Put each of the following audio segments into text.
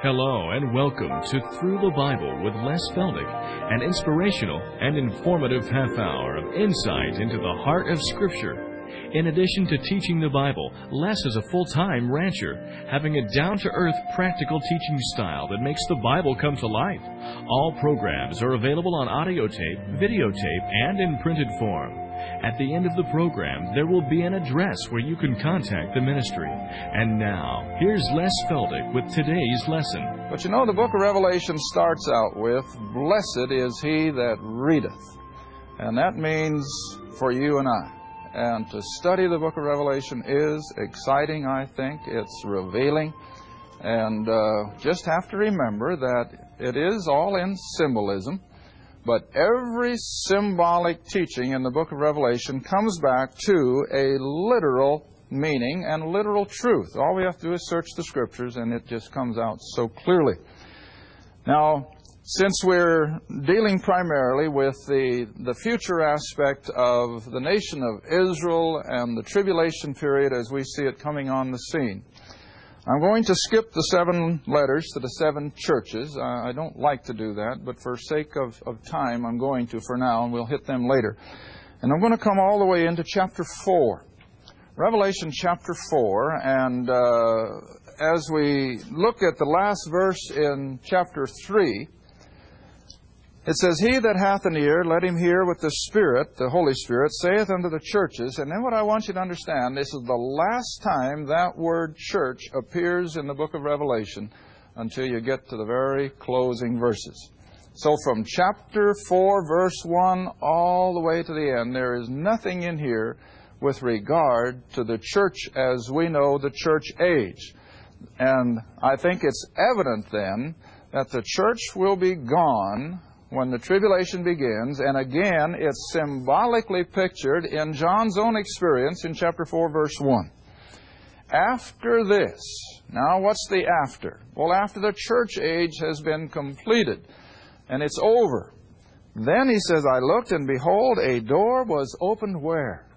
Hello and welcome to Through the Bible with Les Feldick, an inspirational and informative half hour of insight into the heart of Scripture. In addition to teaching the Bible, Les is a full time rancher, having a down to earth, practical teaching style that makes the Bible come to life. All programs are available on audio tape, videotape, and in printed form. At the end of the program, there will be an address where you can contact the ministry. And now, here's Les Feldick with today's lesson. But you know, the book of Revelation starts out with, Blessed is he that readeth. And that means for you and I. And to study the book of Revelation is exciting, I think. It's revealing. And uh, just have to remember that it is all in symbolism. But every symbolic teaching in the book of Revelation comes back to a literal meaning and literal truth. All we have to do is search the scriptures and it just comes out so clearly. Now, since we're dealing primarily with the, the future aspect of the nation of Israel and the tribulation period as we see it coming on the scene, I'm going to skip the seven letters to the seven churches. Uh, I don't like to do that, but for sake of, of time, I'm going to for now, and we'll hit them later. And I'm going to come all the way into chapter 4. Revelation chapter 4, and uh, as we look at the last verse in chapter 3, it says, He that hath an ear, let him hear what the Spirit, the Holy Spirit, saith unto the churches. And then what I want you to understand, this is the last time that word church appears in the book of Revelation until you get to the very closing verses. So from chapter 4, verse 1, all the way to the end, there is nothing in here with regard to the church as we know the church age. And I think it's evident then that the church will be gone when the tribulation begins, and again, it's symbolically pictured in John's own experience in chapter 4, verse 1. After this, now what's the after? Well, after the church age has been completed and it's over, then he says, I looked and behold, a door was opened where?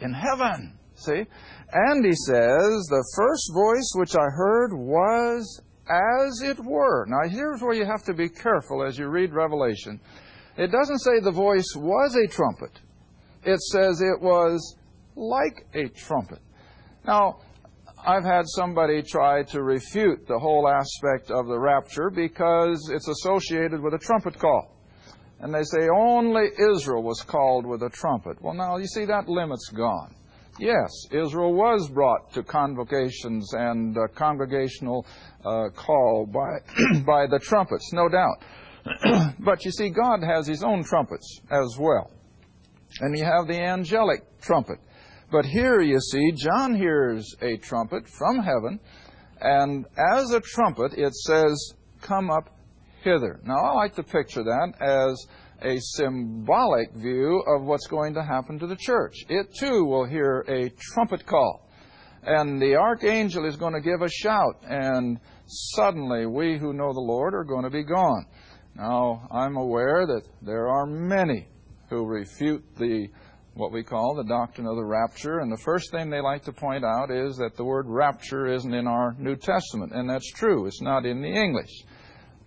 In heaven. See? And he says, the first voice which I heard was as it were. Now, here's where you have to be careful as you read Revelation. It doesn't say the voice was a trumpet, it says it was like a trumpet. Now, I've had somebody try to refute the whole aspect of the rapture because it's associated with a trumpet call. And they say only Israel was called with a trumpet. Well, now, you see, that limit's gone. Yes, Israel was brought to convocations and uh, congregational uh, call by, by the trumpets, no doubt. but you see, God has His own trumpets as well. And you have the angelic trumpet. But here you see, John hears a trumpet from heaven, and as a trumpet, it says, Come up hither. Now, I like to picture that as a symbolic view of what's going to happen to the church. It too will hear a trumpet call. And the archangel is going to give a shout, and suddenly we who know the Lord are going to be gone. Now, I'm aware that there are many who refute the what we call the doctrine of the rapture, and the first thing they like to point out is that the word rapture isn't in our New Testament, and that's true. It's not in the English.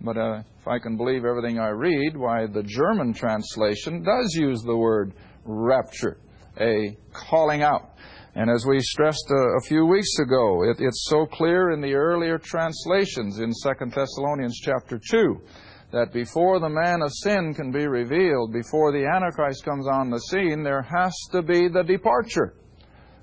But uh, if I can believe everything I read, why the German translation does use the word rapture, a calling out. And as we stressed a, a few weeks ago, it, it's so clear in the earlier translations in 2 Thessalonians chapter 2 that before the man of sin can be revealed, before the Antichrist comes on the scene, there has to be the departure.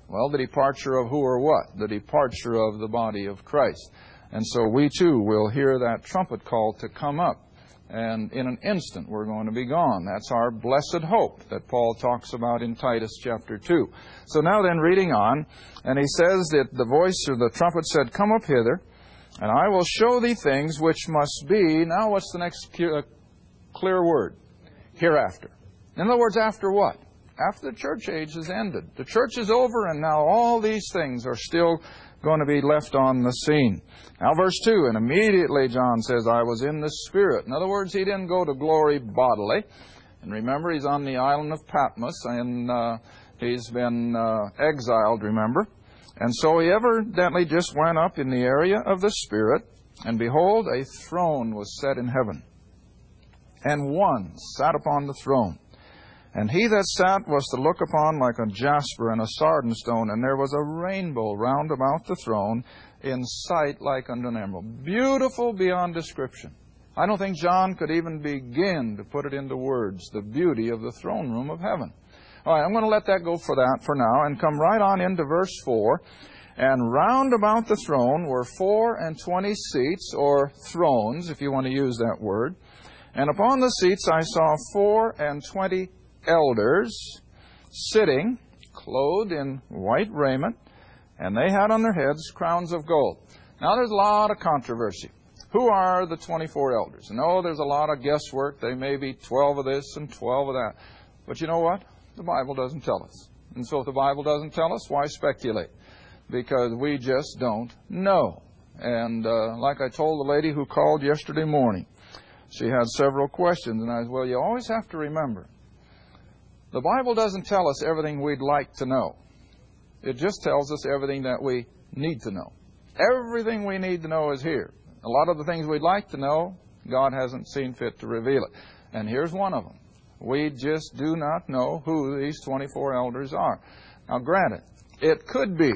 Well, the departure of who or what? The departure of the body of Christ. And so we too will hear that trumpet call to come up. And in an instant, we're going to be gone. That's our blessed hope that Paul talks about in Titus chapter 2. So now then, reading on, and he says that the voice of the trumpet said, Come up hither, and I will show thee things which must be. Now, what's the next uh, clear word? Hereafter. In other words, after what? After the church age has ended. The church is over, and now all these things are still going to be left on the scene. Now, verse 2, and immediately John says, I was in the Spirit. In other words, he didn't go to glory bodily. And remember, he's on the island of Patmos, and uh, he's been uh, exiled, remember? And so he evidently just went up in the area of the Spirit, and behold, a throne was set in heaven. And one sat upon the throne. And he that sat was to look upon like a jasper and a sardine stone, and there was a rainbow round about the throne, in sight like unto an emerald. Beautiful beyond description. I don't think John could even begin to put it into words, the beauty of the throne room of heaven. All right, I'm going to let that go for that for now and come right on into verse 4. And round about the throne were four and twenty seats, or thrones, if you want to use that word. And upon the seats I saw four and twenty elders sitting, clothed in white raiment, and they had on their heads crowns of gold. Now, there's a lot of controversy. Who are the 24 elders? No, there's a lot of guesswork. They may be 12 of this and 12 of that. But you know what? The Bible doesn't tell us. And so if the Bible doesn't tell us, why speculate? Because we just don't know. And uh, like I told the lady who called yesterday morning, she had several questions, and I said, well, you always have to remember the Bible doesn't tell us everything we'd like to know. It just tells us everything that we need to know. Everything we need to know is here. A lot of the things we'd like to know, God hasn't seen fit to reveal it. And here's one of them. We just do not know who these 24 elders are. Now, granted, it could be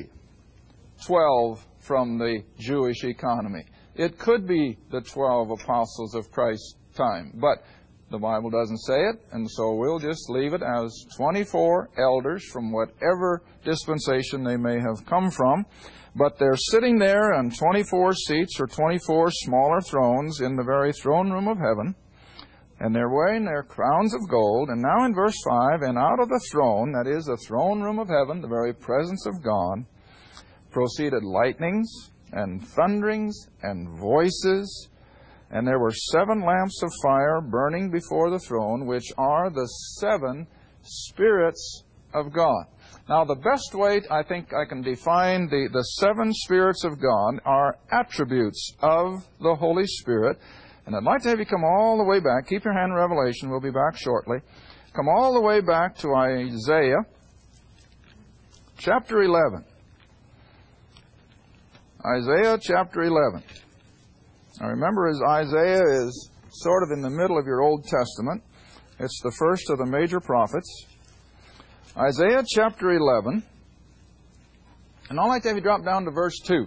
12 from the Jewish economy. It could be the 12 apostles of Christ's time. But the Bible doesn't say it, and so we'll just leave it as 24 elders from whatever dispensation they may have come from. But they're sitting there on 24 seats or 24 smaller thrones in the very throne room of heaven, and they're wearing their crowns of gold. And now in verse 5, and out of the throne, that is the throne room of heaven, the very presence of God, proceeded lightnings and thunderings and voices and there were seven lamps of fire burning before the throne, which are the seven spirits of God. Now, the best way I think I can define the, the seven spirits of God are attributes of the Holy Spirit. And I'd like to have you come all the way back. Keep your hand in Revelation. We'll be back shortly. Come all the way back to Isaiah chapter 11. Isaiah chapter 11. Now remember, as Isaiah is sort of in the middle of your Old Testament, it's the first of the major prophets. Isaiah chapter 11, and I'd like to have you drop down to verse 2.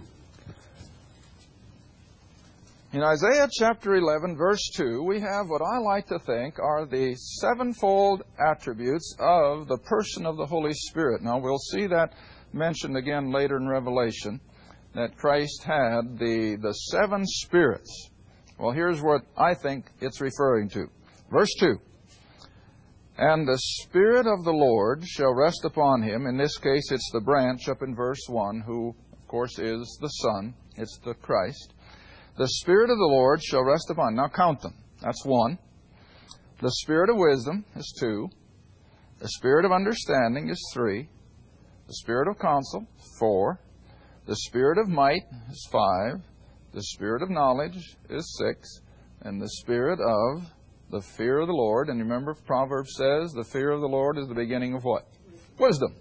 In Isaiah chapter 11, verse 2, we have what I like to think are the sevenfold attributes of the person of the Holy Spirit. Now, we'll see that mentioned again later in Revelation that Christ had the, the seven spirits. Well, here's what I think it's referring to. Verse 2. And the Spirit of the Lord shall rest upon him. In this case, it's the branch up in verse 1, who, of course, is the Son. It's the Christ. The Spirit of the Lord shall rest upon. Now count them. That's one. The Spirit of wisdom is two. The Spirit of understanding is three. The Spirit of counsel, four. The spirit of might is five. The spirit of knowledge is six. And the spirit of the fear of the Lord. And remember, Proverbs says the fear of the Lord is the beginning of what? Wisdom.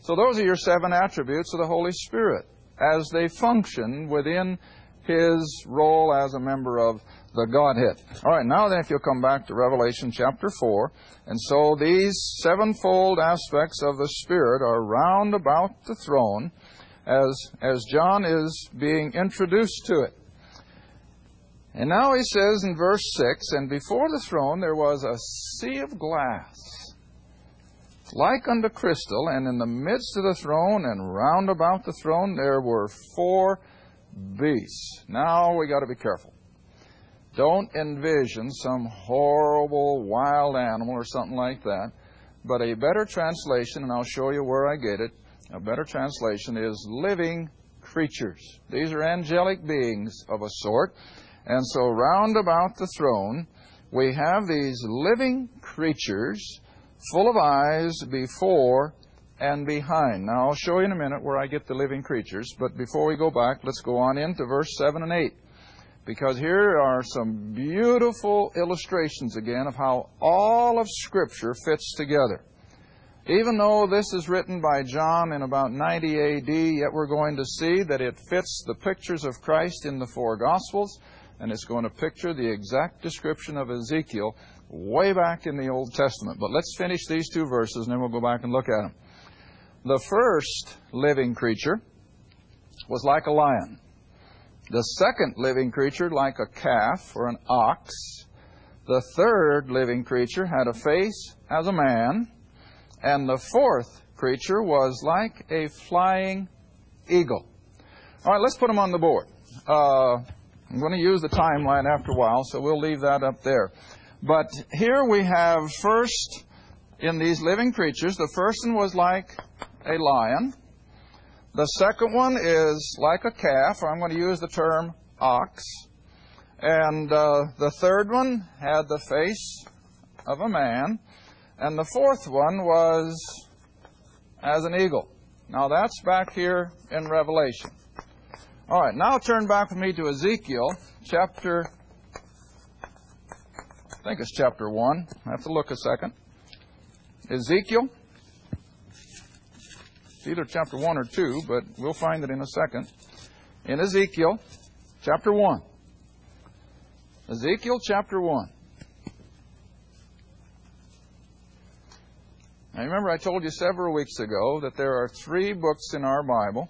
So those are your seven attributes of the Holy Spirit as they function within his role as a member of the Godhead. All right, now then, if you'll come back to Revelation chapter 4. And so these sevenfold aspects of the Spirit are round about the throne as, as John is being introduced to it. And now he says in verse 6 And before the throne there was a sea of glass, like unto crystal, and in the midst of the throne and round about the throne there were four beasts. Now we got to be careful. Don't envision some horrible wild animal or something like that. But a better translation, and I'll show you where I get it, a better translation is living creatures. These are angelic beings of a sort. And so, round about the throne, we have these living creatures full of eyes before and behind. Now, I'll show you in a minute where I get the living creatures, but before we go back, let's go on into verse 7 and 8. Because here are some beautiful illustrations again of how all of Scripture fits together. Even though this is written by John in about 90 AD, yet we're going to see that it fits the pictures of Christ in the four Gospels, and it's going to picture the exact description of Ezekiel way back in the Old Testament. But let's finish these two verses, and then we'll go back and look at them. The first living creature was like a lion. The second living creature like a calf or an ox. The third living creature had a face as a man and the fourth creature was like a flying eagle. All right, let's put them on the board. Uh, I'm going to use the timeline after a while, so we'll leave that up there. But here we have first in these living creatures, the first one was like a lion. The second one is like a calf, or I'm going to use the term ox. And uh, the third one had the face of a man. And the fourth one was as an eagle. Now that's back here in Revelation. All right, now turn back with me to Ezekiel chapter, I think it's chapter 1. I have to look a second. Ezekiel. It's either chapter 1 or 2, but we'll find it in a second. In Ezekiel chapter 1. Ezekiel chapter 1. Now remember, I told you several weeks ago that there are three books in our Bible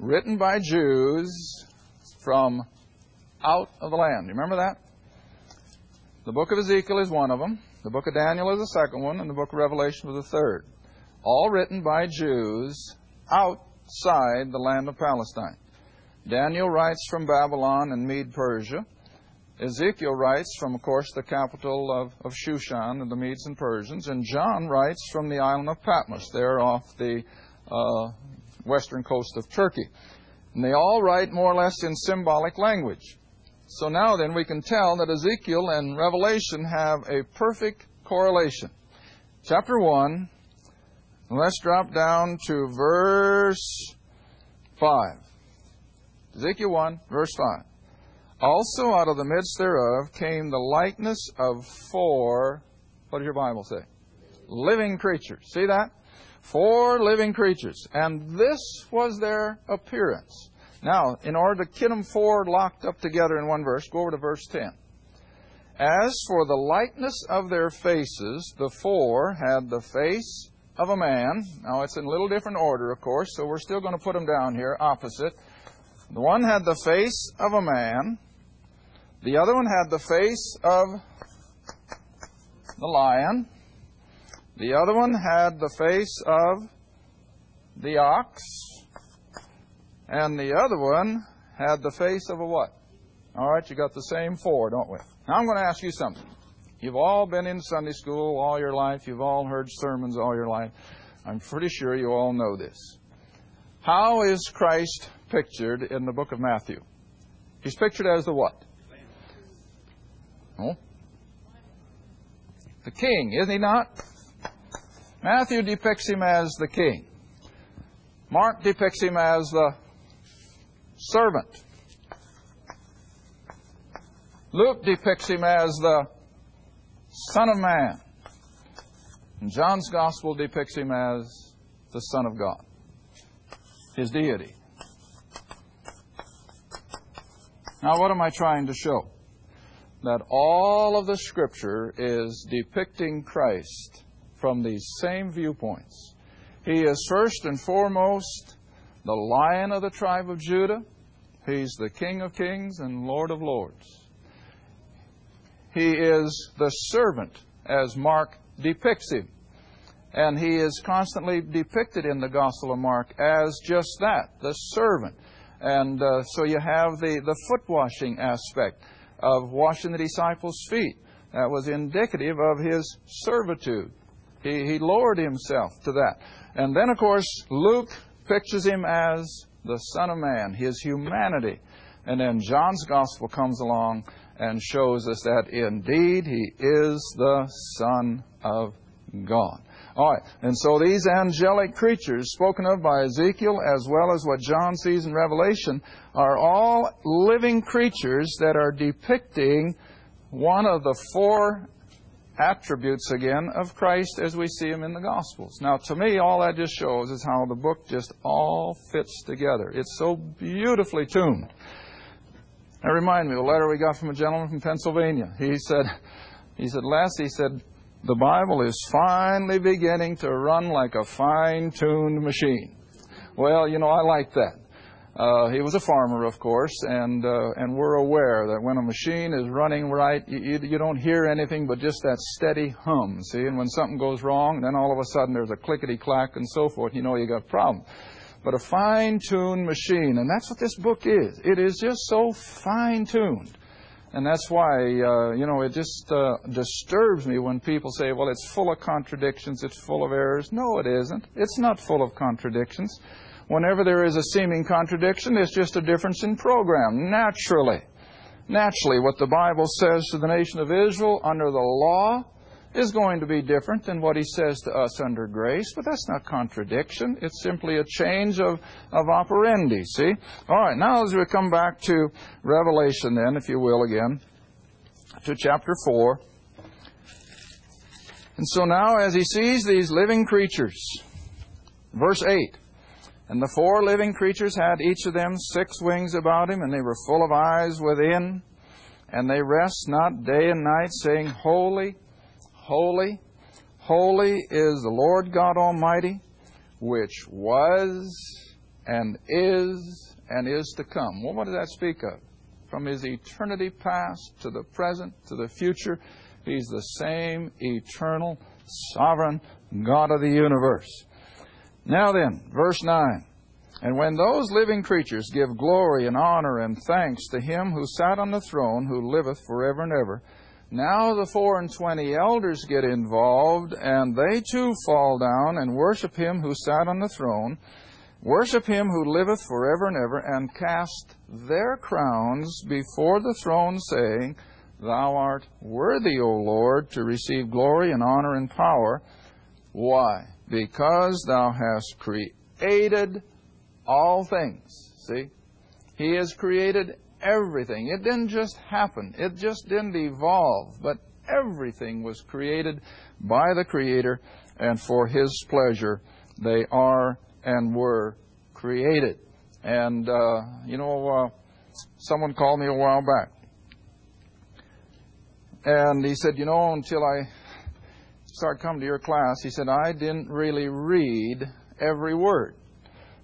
written by Jews from out of the land. You remember that? The book of Ezekiel is one of them. The book of Daniel is the second one, and the book of Revelation was the third. All written by Jews outside the land of Palestine. Daniel writes from Babylon and Mede Persia. Ezekiel writes from, of course, the capital of, of Shushan and the Medes and Persians, and John writes from the island of Patmos, there off the uh, western coast of Turkey. And they all write more or less in symbolic language. So now then we can tell that Ezekiel and Revelation have a perfect correlation. Chapter 1, let's drop down to verse 5. Ezekiel 1, verse 5. Also out of the midst thereof came the likeness of four, what does your Bible say? Living creatures. See that? Four living creatures. And this was their appearance. Now, in order to get them four locked up together in one verse, go over to verse 10. As for the likeness of their faces, the four had the face of a man. Now, it's in a little different order, of course, so we're still going to put them down here opposite. The one had the face of a man. The other one had the face of the lion. The other one had the face of the ox. And the other one had the face of a what? All right, you got the same four, don't we? Now I'm going to ask you something. You've all been in Sunday school all your life. You've all heard sermons all your life. I'm pretty sure you all know this. How is Christ pictured in the book of Matthew? He's pictured as the what? No. The king, isn't he not? Matthew depicts him as the king. Mark depicts him as the servant. Luke depicts him as the Son of Man. And John's Gospel depicts him as the Son of God, his deity. Now, what am I trying to show? That all of the Scripture is depicting Christ from these same viewpoints. He is first and foremost the Lion of the tribe of Judah. He's the King of kings and Lord of lords. He is the servant, as Mark depicts him. And he is constantly depicted in the Gospel of Mark as just that, the servant. And uh, so you have the, the foot washing aspect. Of washing the disciples' feet. That was indicative of his servitude. He, he lowered himself to that. And then, of course, Luke pictures him as the Son of Man, his humanity. And then John's Gospel comes along and shows us that indeed he is the Son of God. All right, and so these angelic creatures spoken of by Ezekiel, as well as what John sees in Revelation, are all living creatures that are depicting one of the four attributes again of Christ as we see him in the Gospels. Now, to me, all that just shows is how the book just all fits together. It's so beautifully tuned. That reminds me of a letter we got from a gentleman from Pennsylvania. He said, he said, Les, he said, the Bible is finally beginning to run like a fine-tuned machine. Well, you know, I like that. Uh, he was a farmer, of course, and uh, and we're aware that when a machine is running right, you, you don't hear anything but just that steady hum. See, and when something goes wrong, then all of a sudden there's a clickety clack and so forth. You know you got a problem. But a fine-tuned machine, and that's what this book is. It is just so fine-tuned. And that's why, uh, you know, it just uh, disturbs me when people say, well, it's full of contradictions, it's full of errors. No, it isn't. It's not full of contradictions. Whenever there is a seeming contradiction, it's just a difference in program, naturally. Naturally, what the Bible says to the nation of Israel under the law is going to be different than what he says to us under grace, but that's not contradiction. It's simply a change of, of operandi, see? All right, now as we come back to Revelation, then, if you will, again, to chapter 4. And so now, as he sees these living creatures, verse 8 and the four living creatures had each of them six wings about him, and they were full of eyes within. And they rest not day and night, saying, Holy, holy, holy is the Lord God Almighty, which was and is and is to come. Well, what does that speak of? From his eternity past to the present to the future, he's the same eternal, sovereign God of the universe. Now then, verse 9. And when those living creatures give glory and honor and thanks to him who sat on the throne, who liveth forever and ever, now the four and twenty elders get involved, and they too fall down and worship him who sat on the throne, worship him who liveth forever and ever, and cast their crowns before the throne, saying, Thou art worthy, O Lord, to receive glory and honor and power. Why? because thou hast created all things. See? He has created everything. It didn't just happen, it just didn't evolve, but everything was created by the Creator, and for His pleasure they are and were created. And, uh, you know, uh, someone called me a while back. And he said, you know, until I start coming to your class, he said, I didn't really read every word.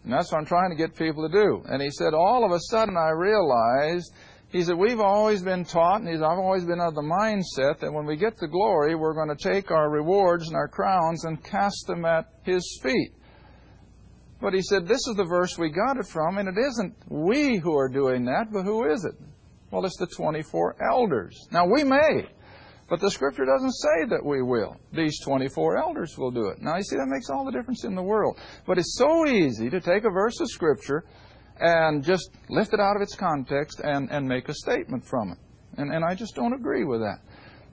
And that's what I'm trying to get people to do. And he said, all of a sudden I realized, he said, we've always been taught, and said, I've always been of the mindset that when we get to glory, we're going to take our rewards and our crowns and cast them at his feet. But he said, this is the verse we got it from, and it isn't we who are doing that, but who is it? Well, it's the 24 elders. Now, we may. But the Scripture doesn't say that we will. These 24 elders will do it. Now, you see, that makes all the difference in the world. But it's so easy to take a verse of Scripture and just lift it out of its context and, and make a statement from it. And, and I just don't agree with that.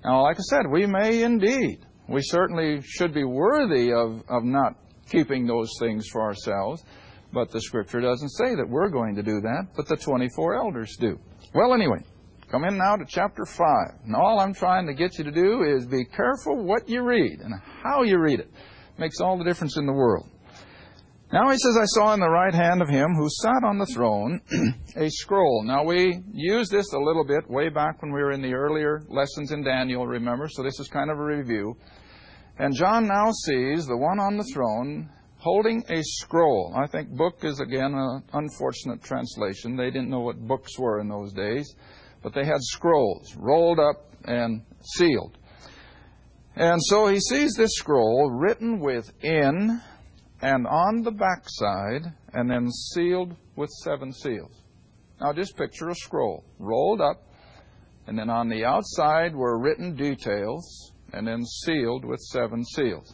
Now, like I said, we may indeed. We certainly should be worthy of, of not keeping those things for ourselves. But the Scripture doesn't say that we're going to do that, but the 24 elders do. Well, anyway, Come in now to chapter 5. And all I'm trying to get you to do is be careful what you read and how you read it. Makes all the difference in the world. Now he says, I saw in the right hand of him who sat on the throne a scroll. Now we used this a little bit way back when we were in the earlier lessons in Daniel, remember? So this is kind of a review. And John now sees the one on the throne holding a scroll. I think book is again an unfortunate translation. They didn't know what books were in those days but they had scrolls rolled up and sealed. And so he sees this scroll written within and on the backside and then sealed with seven seals. Now just picture a scroll rolled up And then on the outside were written details and then sealed with seven seals.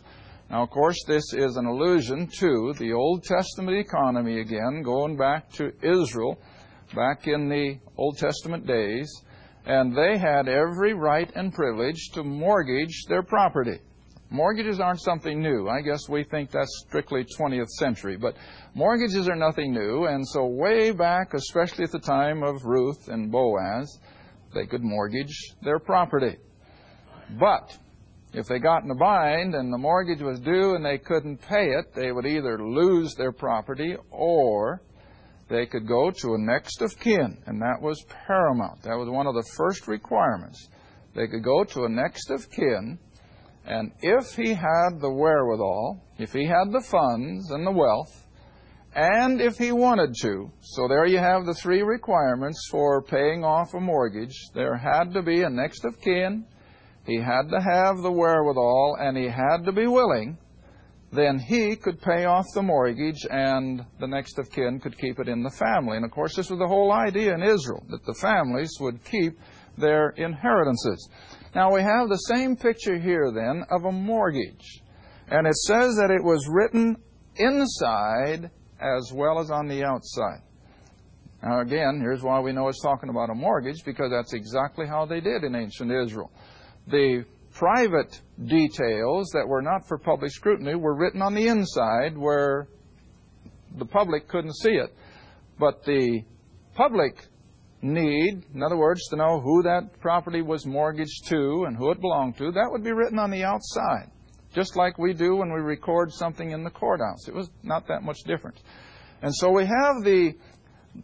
Now, of course, this is an allusion to the Old Testament economy again, going back to Israel back in the Old Testament days, and they had every right and privilege to mortgage their property. Mortgages aren't something new. I guess we think that's strictly 20th century, but mortgages are nothing new, and so way back, especially at the time of Ruth and Boaz, they could mortgage their property. But if they got in a bind and the mortgage was due and they couldn't pay it, they would either lose their property or they could go to a next of kin, and that was paramount. That was one of the first requirements. They could go to a next of kin and if he had the wherewithal, if he had the funds and the wealth, and if he wanted to, so there you have the three requirements for paying off a mortgage. There had to be a next of kin, he had to have the wherewithal, and he had to be willing. Then he could pay off the mortgage, and the next of kin could keep it in the family. And of course, this was the whole idea in Israel that the families would keep their inheritances. Now we have the same picture here then of a mortgage. And it says that it was written inside as well as on the outside. Now again, here's why we know it's talking about a mortgage, because that's exactly how they did in ancient Israel. The private details that were not for public scrutiny were written on the inside where the public couldn't see it. But the public need, in other words, to know who that property was mortgaged to and who it belonged to, that would be written on the outside, just like we do when we record something in the courthouse. It was not that much different. And so we have the,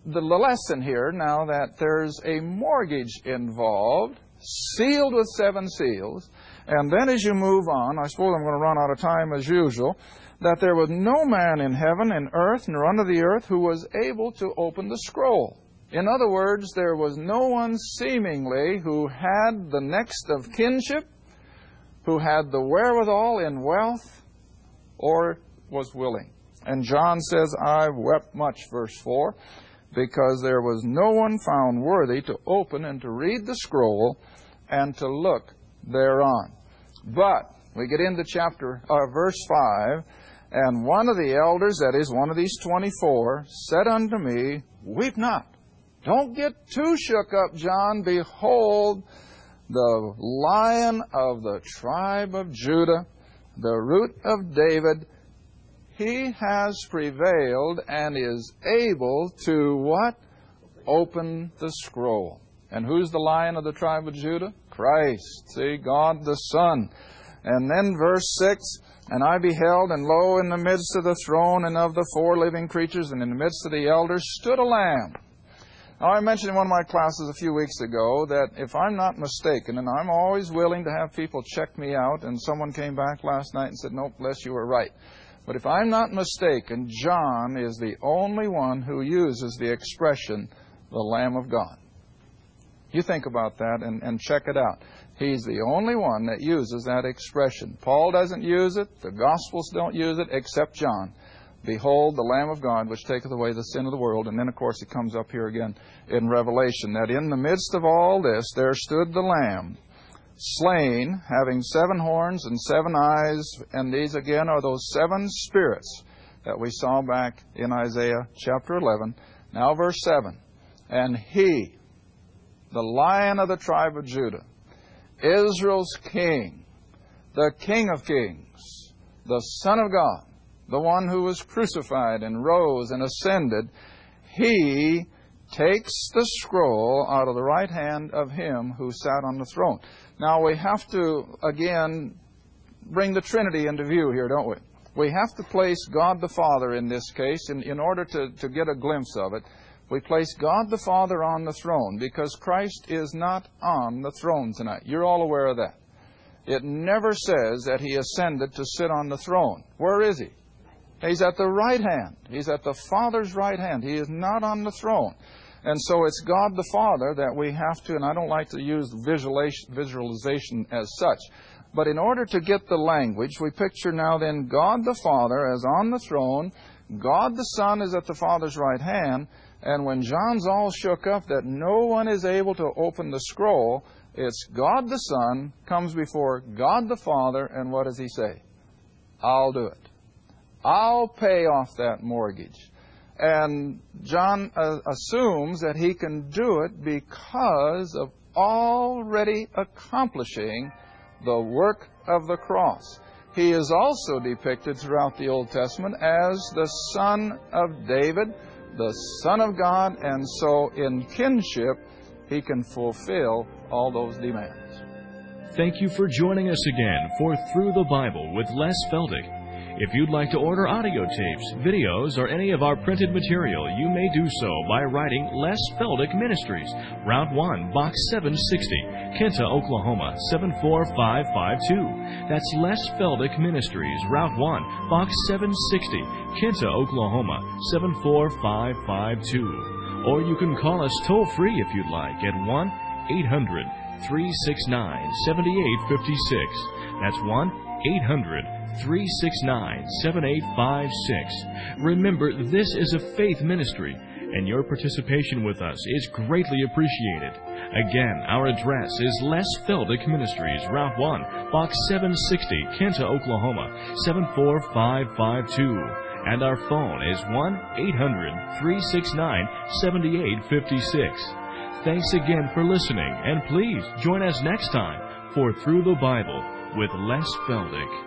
the lesson here now that there's a mortgage involved, sealed with seven seals, and then as you move on, I suppose I'm going to run out of time as usual, that there was no man in heaven and earth nor under the earth who was able to open the scroll. In other words, there was no one seemingly who had the next of kinship, who had the wherewithal in wealth, or was willing. And John says, I wept much, verse 4, because there was no one found worthy to open and to read the scroll and to look thereon. But we get into chapter uh, verse 5, and one of the elders, that is one of these 24, said unto me, Weep not. Don't get too shook up, John. Behold, the lion of the tribe of Judah, the root of David, he has prevailed and is able to what? Open the scroll. And who's the lion of the tribe of Judah? Christ. See, God the Son. And then verse 6 And I beheld, and lo, in the midst of the throne and of the four living creatures, and in the midst of the elders, stood a lamb now, I mentioned in one of my classes a few weeks ago that if I'm not mistaken, and I'm always willing to have people check me out, and someone came back last night and said, Nope, Les you were right. But if I'm not mistaken, John is the only one who uses the expression, the Lamb of God. You think about that and, and check it out. He's the only one that uses that expression. Paul doesn't use it, the Gospels don't use it, except John. Behold, the Lamb of God, which taketh away the sin of the world. And then, of course, it comes up here again in Revelation that in the midst of all this, there stood the Lamb, slain, having seven horns and seven eyes. And these, again, are those seven spirits that we saw back in Isaiah chapter 11. Now, verse 7. And he, the lion of the tribe of Judah, Israel's king, the king of kings, the Son of God, the one who was crucified and rose and ascended, he takes the scroll out of the right hand of him who sat on the throne. Now we have to, again, bring the Trinity into view here, don't we? We have to place God the Father in this case in, in order to, to get a glimpse of it. We place God the Father on the throne because Christ is not on the throne tonight. You're all aware of that. It never says that he ascended to sit on the throne. Where is he? He's at the right hand. He's at the Father's right hand. He is not on the throne. And so it's God the Father that we have to, and I don't like to use visualization as such, but in order to get the language, we picture now then God the Father as on the throne, God the Son is at the Father's right hand, and when John's all shook up that no one is able to open the scroll, it's God the Son comes before God the Father, and what does he say? I'll do it. I'll pay off that mortgage. And John uh, assumes that he can do it because of already accomplishing the work of the cross. He is also depicted throughout the Old Testament as the son of David, the Son of God, and so in kinship, he can fulfill all those demands. Thank you for joining us again for Through the Bible with Les Feldick. If you'd like to order audio tapes, videos, or any of our printed material, you may do so by writing Les Feldick Ministries, Route 1, Box 760, Kinta, Oklahoma 74552. That's Les Feldick Ministries, Route 1, Box 760, Kinta, Oklahoma 74552. Or you can call us toll free if you'd like at 1 800 369 7856. That's 1 800 369 7856. Remember, this is a faith ministry, and your participation with us is greatly appreciated. Again, our address is Les Feldick Ministries, Route 1, Box 760, Kinta, Oklahoma 74552. And our phone is 1 800 369 7856. Thanks again for listening, and please join us next time for Through the Bible with Les Feldick.